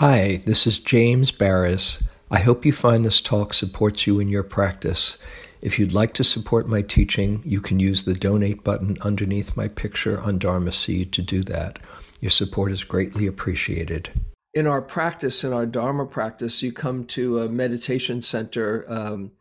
Hi, this is James Baraz. I hope you find this talk supports you in your practice. If you'd like to support my teaching, you can use the donate button underneath my picture on Dharma Seed to do that. Your support is greatly appreciated. In our practice, in our Dharma practice, you come to a meditation center, um,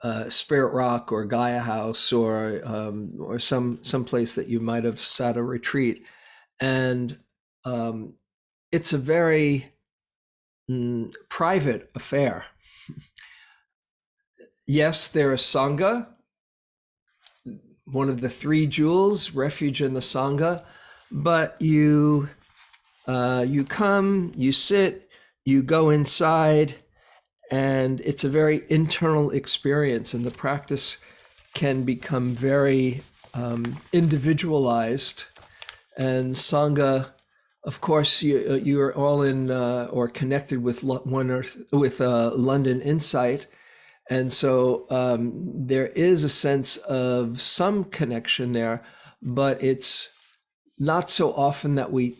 uh, Spirit Rock or Gaia House, or um, or some some place that you might have sat a retreat, and um, it's a very mm, private affair. yes, there is Sangha, one of the three jewels, refuge in the Sangha, but you uh, you come, you sit, you go inside, and it's a very internal experience, and the practice can become very um, individualized. And Sangha of course, you, uh, you are all in uh, or connected with one Earth, with uh, London Insight, and so um, there is a sense of some connection there, but it's not so often that we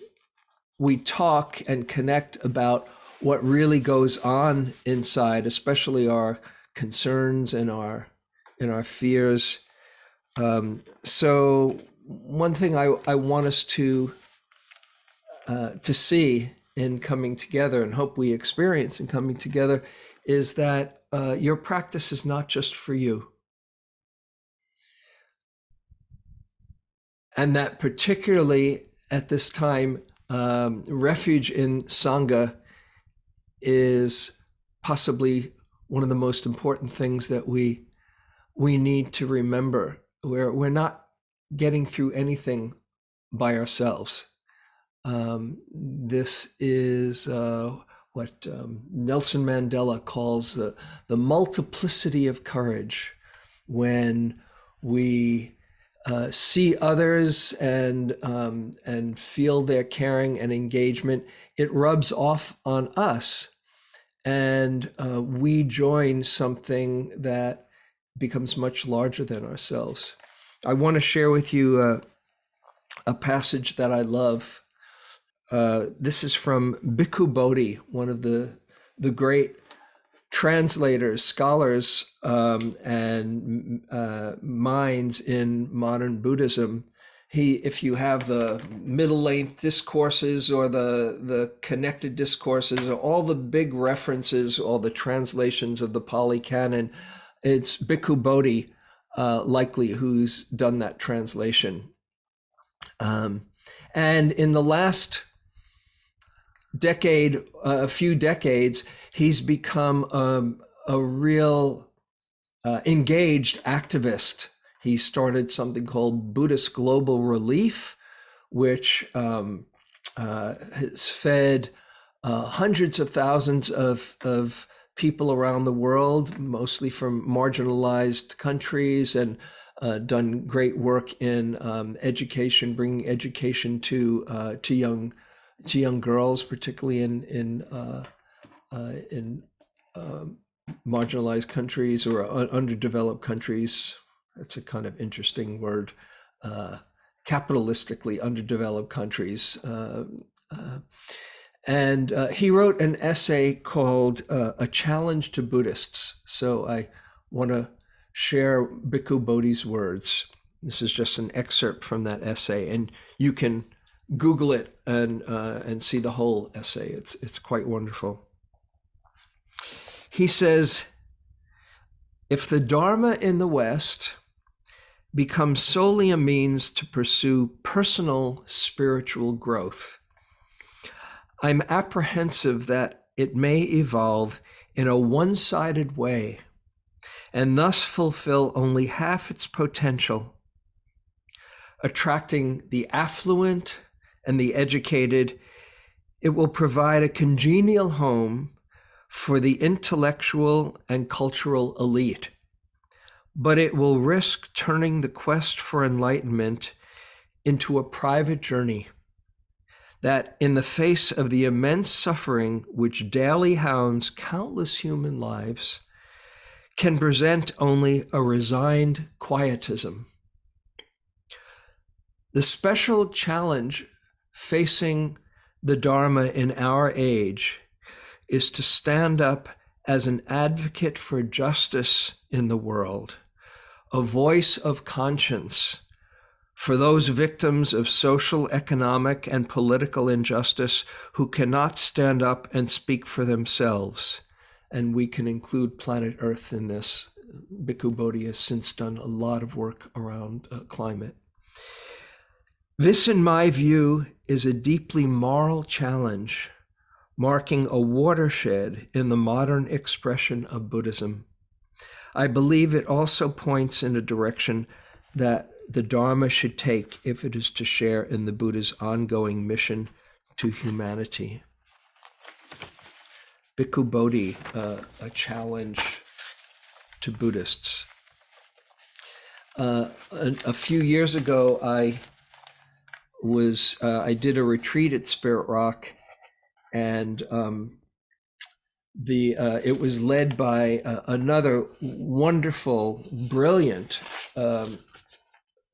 we talk and connect about what really goes on inside, especially our concerns and our and our fears. Um, so one thing I, I want us to uh, to see in coming together and hope we experience in coming together is that uh, your practice is not just for you. And that particularly at this time, um, refuge in Sangha is possibly one of the most important things that we we need to remember. We're we're not getting through anything by ourselves. Um, this is uh, what um, Nelson Mandela calls the, the multiplicity of courage when we uh, see others and um, and feel their caring and engagement, it rubs off on us, and uh, we join something that becomes much larger than ourselves. I want to share with you uh, a passage that I love uh, this is from Bhikkhu Bodhi, one of the the great translators, scholars, um, and uh, minds in modern Buddhism. He, if you have the middle length discourses or the the connected discourses, all the big references, all the translations of the Pali Canon, it's Bhikkhu Bodhi, uh, likely who's done that translation. Um, and in the last decade, uh, a few decades, he's become um, a real uh, engaged activist. He started something called Buddhist Global Relief, which um, uh, has fed uh, hundreds of thousands of, of people around the world, mostly from marginalized countries, and uh, done great work in um, education, bringing education to uh, to young to young girls, particularly in in uh, uh, in um, marginalized countries or underdeveloped countries. That's a kind of interesting word. Uh, capitalistically underdeveloped countries. Uh, uh, and uh, he wrote an essay called A Challenge to Buddhists. So I want to share Bhikkhu Bodhi's words. This is just an excerpt from that essay, and you can Google it and uh, and see the whole essay. It's it's quite wonderful. He says, if the Dharma in the West becomes solely a means to pursue personal spiritual growth, I'm apprehensive that it may evolve in a one sided way and thus fulfill only half its potential, attracting the affluent and the educated, it will provide a congenial home for the intellectual and cultural elite. But it will risk turning the quest for enlightenment into a private journey that, in the face of the immense suffering which daily hounds countless human lives, can present only a resigned quietism. The special challenge facing the Dharma in our age is to stand up as an advocate for justice in the world, a voice of conscience for those victims of social, economic, and political injustice who cannot stand up and speak for themselves. And we can include planet Earth in this. Bhikkhu Bodhi has since done a lot of work around uh, climate. This, in my view, is a deeply moral challenge marking a watershed in the modern expression of Buddhism. I believe it also points in a direction that the Dharma should take if it is to share in the Buddha's ongoing mission to humanity. Bhikkhu Bodhi, uh, a challenge to Buddhists. Uh, a, a, few years ago, I was uh, I did a retreat at Spirit Rock, and um, the uh, it was led by uh, another wonderful, brilliant um,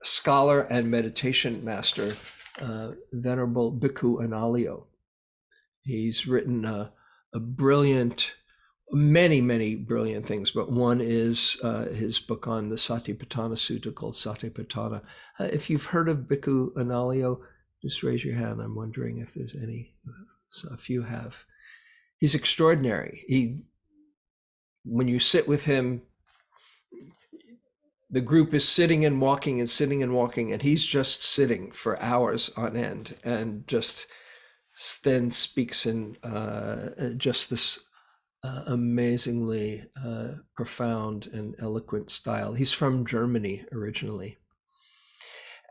scholar and meditation master, uh, Venerable Bhikkhu Analayo. He's written a, a, brilliant, many, many brilliant things, but one is uh, his book on the Satipatthana Sutta called Satipatthana. Uh, if you've heard of Bhikkhu Analayo, just raise your hand. I'm wondering if there's any. So a few have. He's extraordinary. He, when you sit with him, the group is sitting and walking and sitting and walking, and he's just sitting for hours on end and just then speaks in uh, just this uh, amazingly uh, profound and eloquent style. He's from Germany originally.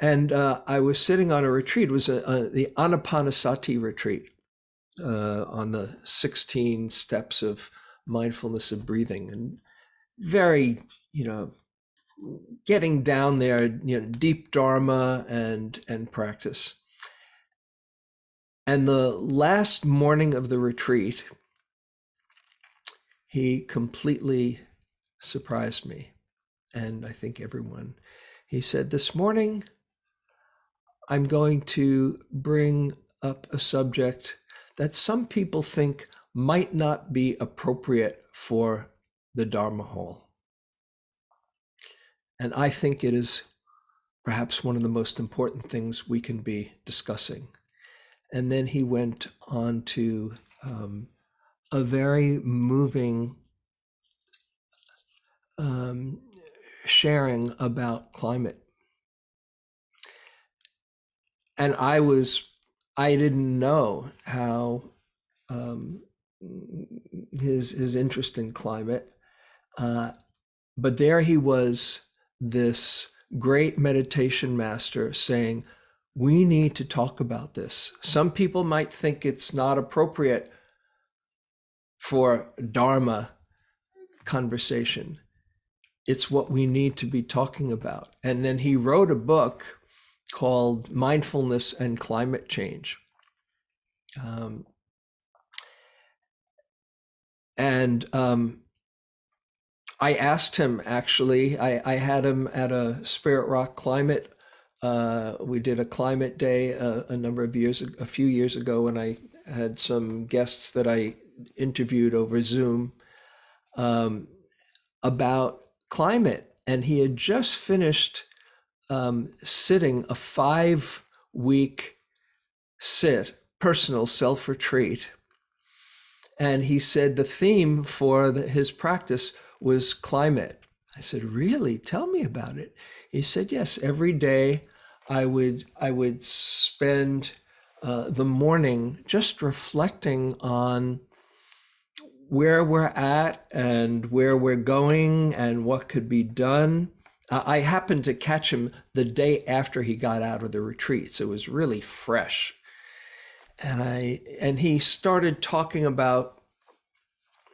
And uh, I was sitting on a retreat, it was a, a, the Anapanasati retreat uh, on the 16 steps of mindfulness of breathing. And very, you know, getting down there, you know, deep dharma and and practice. And the last morning of the retreat, he completely surprised me, and I think everyone. He said, "This morning, I'm going to bring up a subject that some people think might not be appropriate for the Dharma Hall." And I think it is perhaps one of the most important things we can be discussing. And then he went on to um, a very moving um, sharing about climate. And I was, I didn't know how um, his his interest in climate, uh, but there he was this great meditation master saying, We need to talk about this. Some people might think it's not appropriate for Dharma conversation. It's what we need to be talking about. And then he wrote a book called Mindfulness and Climate Change. Um, and um, I asked him actually. I, I had him at a Spirit Rock Climate. Uh, we did a climate day a, a number of years, a few years ago, and I had some guests that I interviewed over Zoom um, about climate, and he had just finished um, sitting a five-week sit, personal self retreat, and he said the theme for the, his practice was climate. I said, "Really? Tell me about it." He said, "Yes. Every day, I would I would spend uh, the morning just reflecting on where we're at and where we're going and what could be done." Uh, I happened to catch him the day after he got out of the retreat, so it was really fresh. And I and he started talking about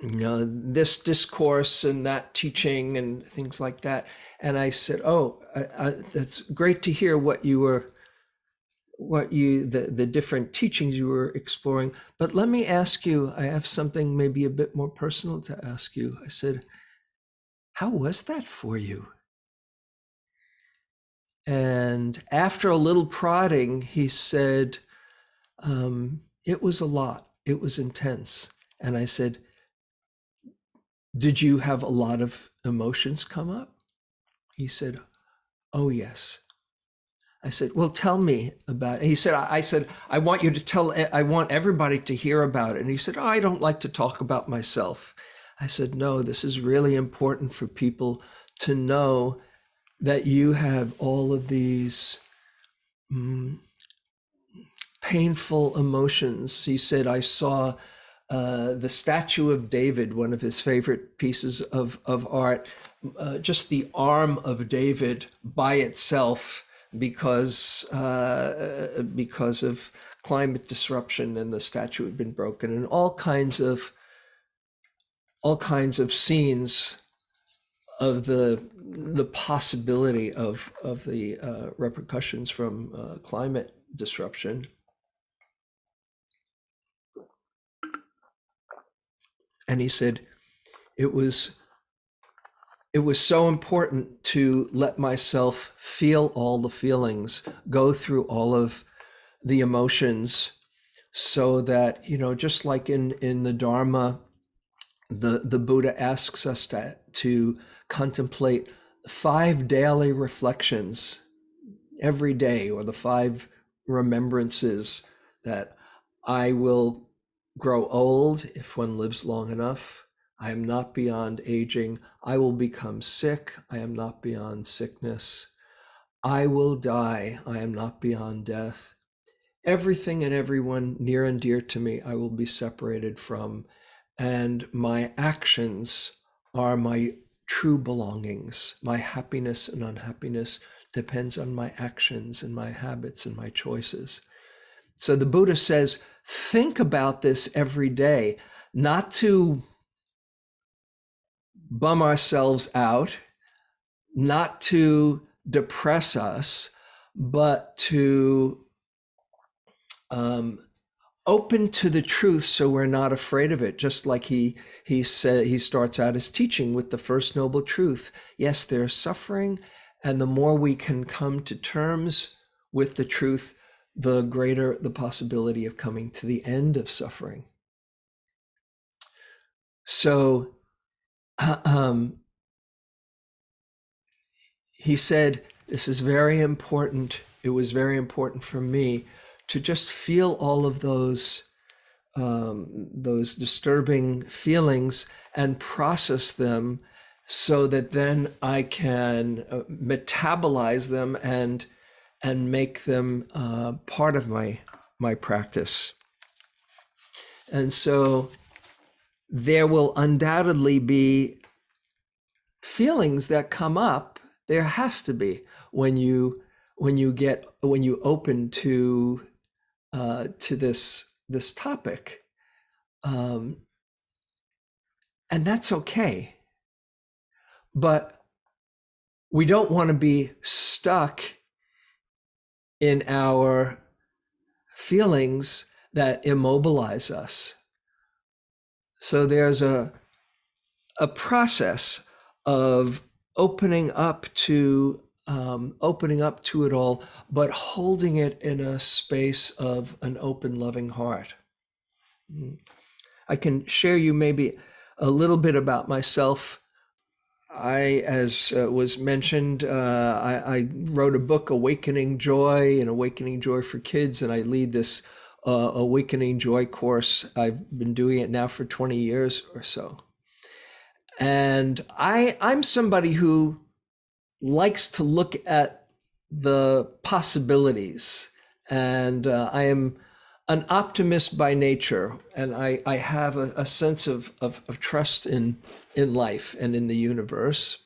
you know this discourse and that teaching and things like that and i said oh I, I, that's great to hear what you were what you the, the different teachings you were exploring. But let me ask you i have something maybe a bit more personal to ask you. I said how was that for you? And after a little prodding he said um, it was a lot. It was intense. And I said, Did you have a lot of emotions come up? He said, Oh, yes. I said, Well, tell me about it. And he said, I, I said, I want you to tell, I want everybody to hear about it. And he said, oh, I don't like to talk about myself. I said, No, this is really important for people to know that you have all of these mm, painful emotions. He said, I saw uh, the statue of David, one of his favorite pieces of, of art, uh, just the arm of David by itself because uh, because of climate disruption and the statue had been broken and all kinds of all kinds of scenes of the the possibility of of the uh, repercussions from uh, climate disruption. And he said, it was it was so important to let myself feel all the feelings, go through all of the emotions, so that you know, just like in in the Dharma, the the Buddha asks us to to contemplate five daily reflections every day, or the five remembrances that I will grow old if one lives long enough. I am not beyond aging. I will become sick. I am not beyond sickness. I will die. I am not beyond death. Everything and everyone near and dear to me, I will be separated from. And my actions are my true belongings. My happiness and unhappiness depends on my actions and my habits and my choices. So the Buddha says, think about this every day, not to bum ourselves out, not to depress us, but to um, open to the truth so we're not afraid of it. Just like he he said he starts out his teaching with the first noble truth. Yes there's suffering and the more we can come to terms with the truth the greater the possibility of coming to the end of suffering. So um, he said, This is very important. It was very important for me to just feel all of those. Um, those disturbing feelings and process them so that then I can uh, metabolize them and and make them uh, part of my my practice. And so there will undoubtedly be feelings that come up. There has to be when you when you get when you open to uh, to this this topic. Um, and that's okay. But we don't want to be stuck in our feelings that immobilize us so there's a a process of opening up to um, opening up to it all, but holding it in a space of an open, loving heart. Mm. I can share you maybe a little bit about myself. I, as uh, was mentioned, uh, I, I, wrote a book, Awakening Joy, and Awakening Joy for Kids, and I lead this uh, Awakening Joy course. I've been doing it now for 20 years or so. And I, I'm somebody who likes to look at the possibilities. And uh, I am an optimist by nature, and I, I have a, a sense of, of, of trust in, in life and in the universe.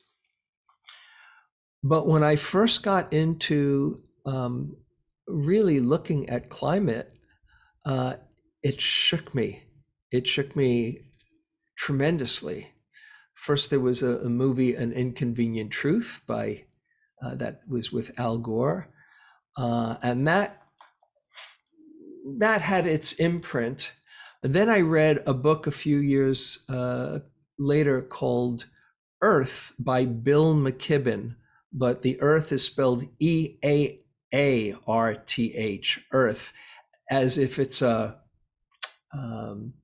But when I first got into um, really looking at climate, uh, it shook me. It shook me tremendously. First, there was a, a movie, An Inconvenient Truth, by uh, that was with Al Gore, uh, and that that had its imprint. And then I read a book a few years uh, later called Earth by Bill McKibben, but the Earth is spelled E A A R T H, Earth as if it's a um,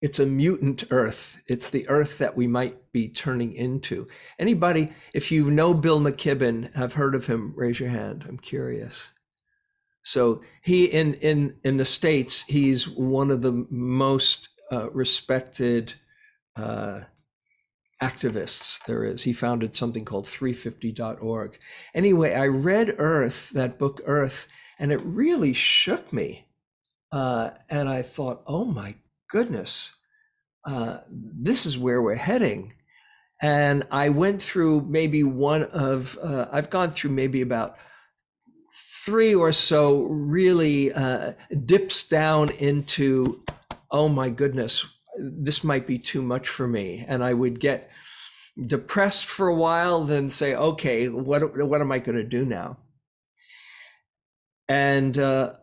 it's a mutant earth. It's the earth that we might be turning into. Anybody if you know bill mckibben have heard of him raise your hand. I'm curious. So he in in in the states he's one of the most uh, respected uh, activists there is. He founded something called 350.org anyway i read earth that book earth and it really shook me uh, and i thought oh my goodness, uh, this is where we're heading. And I went through maybe one of, uh, I've gone through maybe about three or so really uh, dips down into, oh my goodness, this might be too much for me. And I would get depressed for a while, then say, okay, what, what am I going to do now? And uh,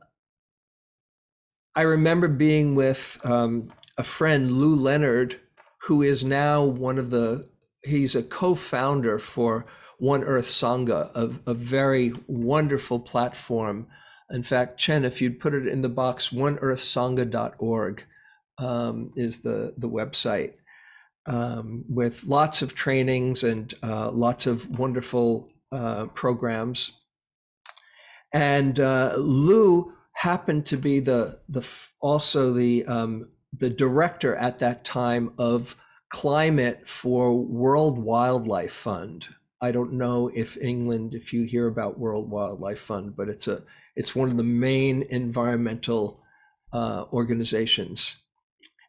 I remember being with um, a friend, Lou Leonard, who is now one of the, he's a co founder for One Earth Sangha, a, a very wonderful platform. In fact, Chen, if you'd put it in the box, oneearthsangha.org um, is the, the website um, with lots of trainings and uh, lots of wonderful uh, programs. And uh, Lou happened to be the the also the um, the director at that time of climate for World Wildlife Fund. I don't know if England, if you hear about World Wildlife Fund, but it's a it's one of the main environmental uh, organizations.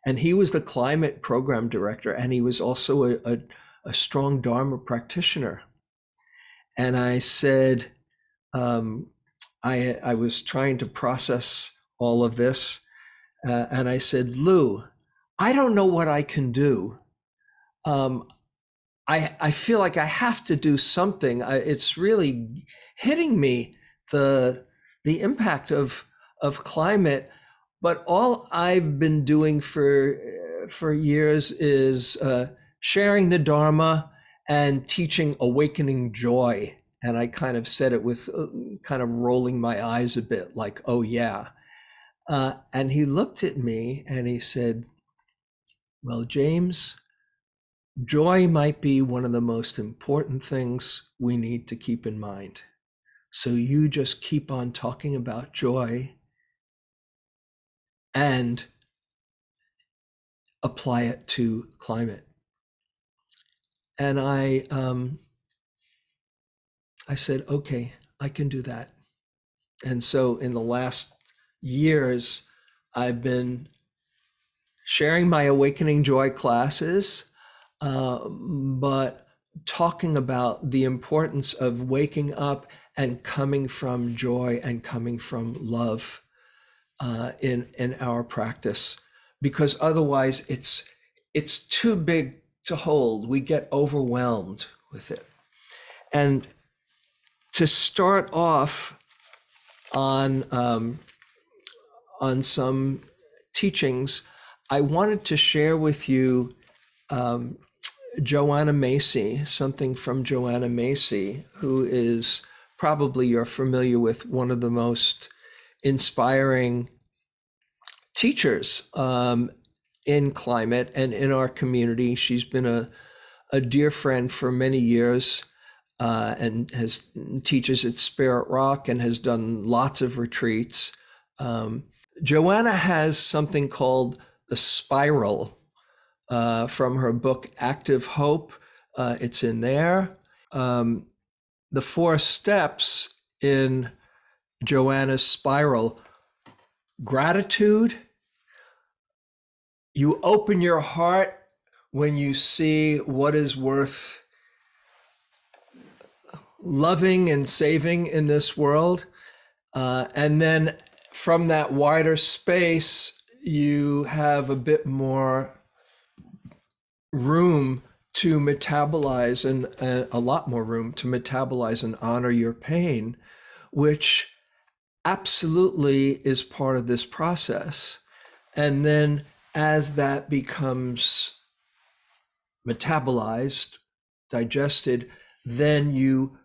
And he was the climate program director, and he was also a, a, a strong Dharma practitioner. And I said, um, I, I was trying to process all of this. Uh, and I said, Lou, I don't know what I can do. Um, I, I feel like I have to do something. I, it's really hitting me the the impact of of climate. But all I've been doing for for years is uh, sharing the Dharma and teaching awakening joy and I kind of said it with uh, kind of rolling my eyes a bit, like, oh, yeah. Uh, and he looked at me and he said, Well, James, joy might be one of the most important things we need to keep in mind. So you just keep on talking about joy and apply it to climate. And I, um, I said, okay, I can do that. And so in the last years, I've been sharing my Awakening Joy classes, uh, but talking about the importance of waking up and coming from joy and coming from love uh, in in our practice, because otherwise it's it's too big to hold. We get overwhelmed with it, and to start off on um, on some teachings, I wanted to share with you um, Joanna Macy, something from Joanna Macy, who is probably you're familiar with one of the most inspiring teachers um, in climate and in our community. She's been a, a dear friend for many years uh, and has teaches at Spirit Rock and has done lots of retreats. Um, Joanna has something called the spiral uh, from her book Active Hope. Uh, it's in there. Um, the four steps in Joanna's spiral gratitude. You open your heart when you see what is worth loving and saving in this world. Uh, and then from that wider space, you have a bit more room to metabolize and uh, a lot more room to metabolize and honor your pain, which absolutely is part of this process. And then as that becomes metabolized, digested, then you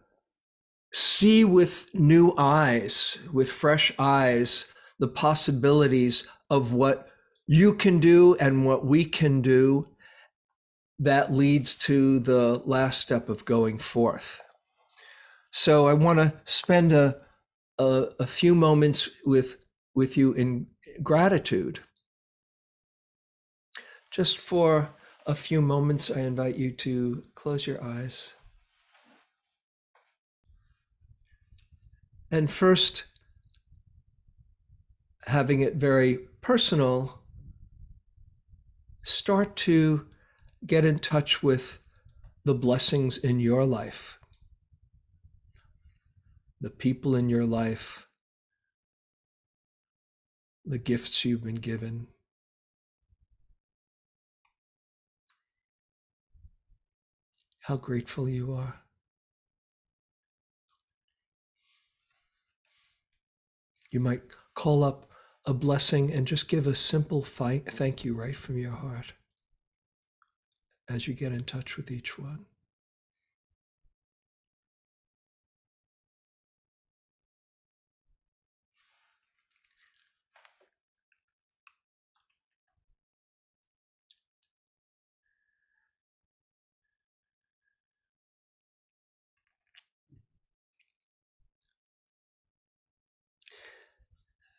see with new eyes, with fresh eyes, the possibilities of what you can do and what we can do that leads to the last step of going forth. So I want to spend a, a, a few moments with, with you in gratitude. Just for a few moments, I invite you to close your eyes. And first, having it very personal, start to get in touch with the blessings in your life, the people in your life, the gifts you've been given. How grateful you are. You might call up a blessing and just give a simple thank you right from your heart as you get in touch with each one.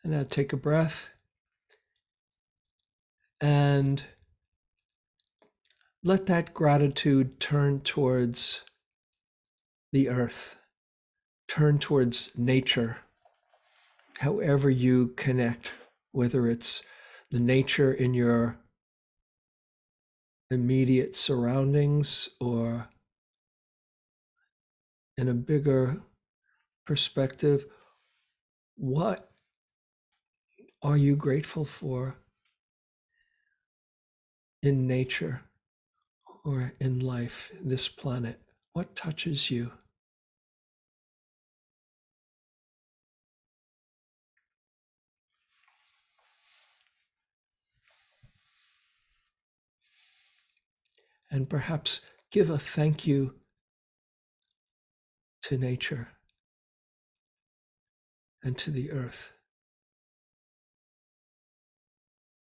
And now take a breath. And let that gratitude turn towards the earth, turn towards nature, however you connect, whether it's the nature in your immediate surroundings or in a bigger perspective, what are you grateful for in nature or in life, this planet? What touches you? And perhaps give a thank you to nature and to the earth.